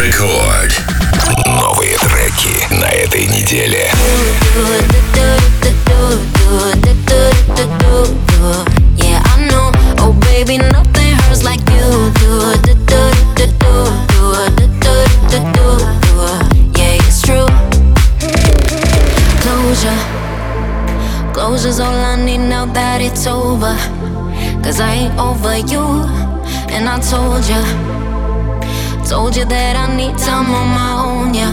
Рекорд. Новые треки на этой неделе. Yeah, I know. Oh, baby, nothing hurts like you do. Yeah, it's true. Closure. Closure's all I need now that it's over. Cause I ain't over you. And I told ya. Told you that I need time on my own, yeah.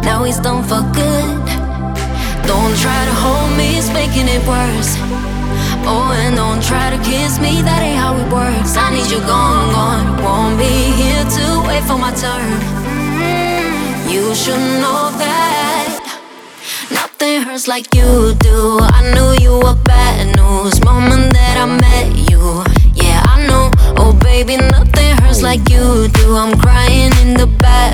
Now he's done for good. Don't try to hold me, it's making it worse. Oh, and don't try to kiss me, that ain't how it works. I need you gone, gone. Won't be here to wait for my turn. Mm-hmm. You should know that nothing hurts like you do. I knew you were bad news moment that I met you. Yeah, I know. Oh, baby, nothing hurts like you do. I'm crying in the bathroom,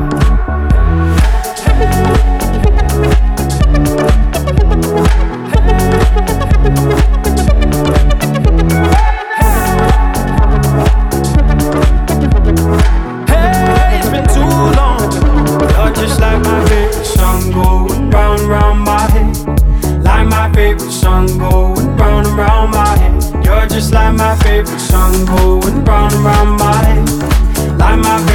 Favorite song going round and round my head. Like my